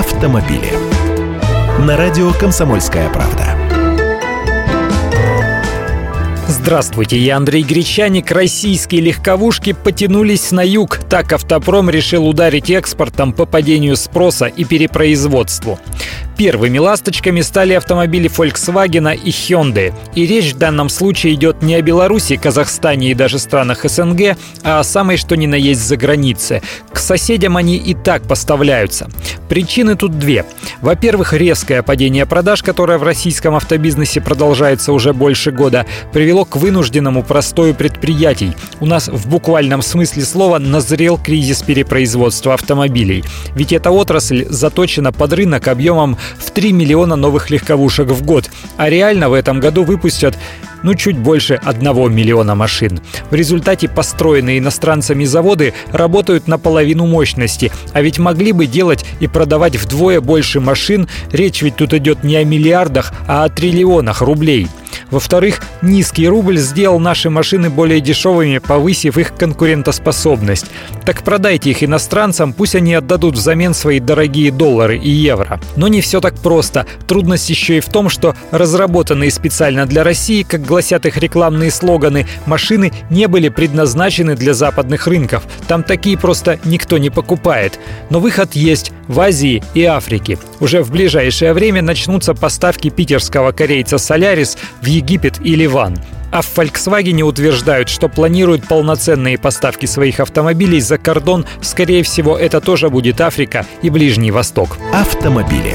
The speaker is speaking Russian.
автомобили. На радио «Комсомольская правда». Здравствуйте, я Андрей Гречаник. Российские легковушки потянулись на юг. Так автопром решил ударить экспортом по падению спроса и перепроизводству. Первыми ласточками стали автомобили Volkswagen и Hyundai. И речь в данном случае идет не о Беларуси, Казахстане и даже странах СНГ, а о самой что ни на есть за границе. К соседям они и так поставляются. Причины тут две. Во-первых, резкое падение продаж, которое в российском автобизнесе продолжается уже больше года, привело к вынужденному простою предприятий. У нас в буквальном смысле слова назрел кризис перепроизводства автомобилей. Ведь эта отрасль заточена под рынок объемом в 3 миллиона новых легковушек в год, а реально в этом году выпустят ну, чуть больше 1 миллиона машин. В результате построенные иностранцами заводы работают на половину мощности, а ведь могли бы делать и продавать вдвое больше машин, речь ведь тут идет не о миллиардах, а о триллионах рублей. Во-вторых, низкий рубль сделал наши машины более дешевыми, повысив их конкурентоспособность. Так продайте их иностранцам, пусть они отдадут взамен свои дорогие доллары и евро. Но не все так просто. Трудность еще и в том, что разработанные специально для России, как гласят их рекламные слоганы, машины не были предназначены для западных рынков. Там такие просто никто не покупает. Но выход есть в Азии и Африке. Уже в ближайшее время начнутся поставки питерского корейца «Солярис» в Египет и Ливан. А в Volkswagen утверждают, что планируют полноценные поставки своих автомобилей за кордон. Скорее всего, это тоже будет Африка и Ближний Восток. Автомобили.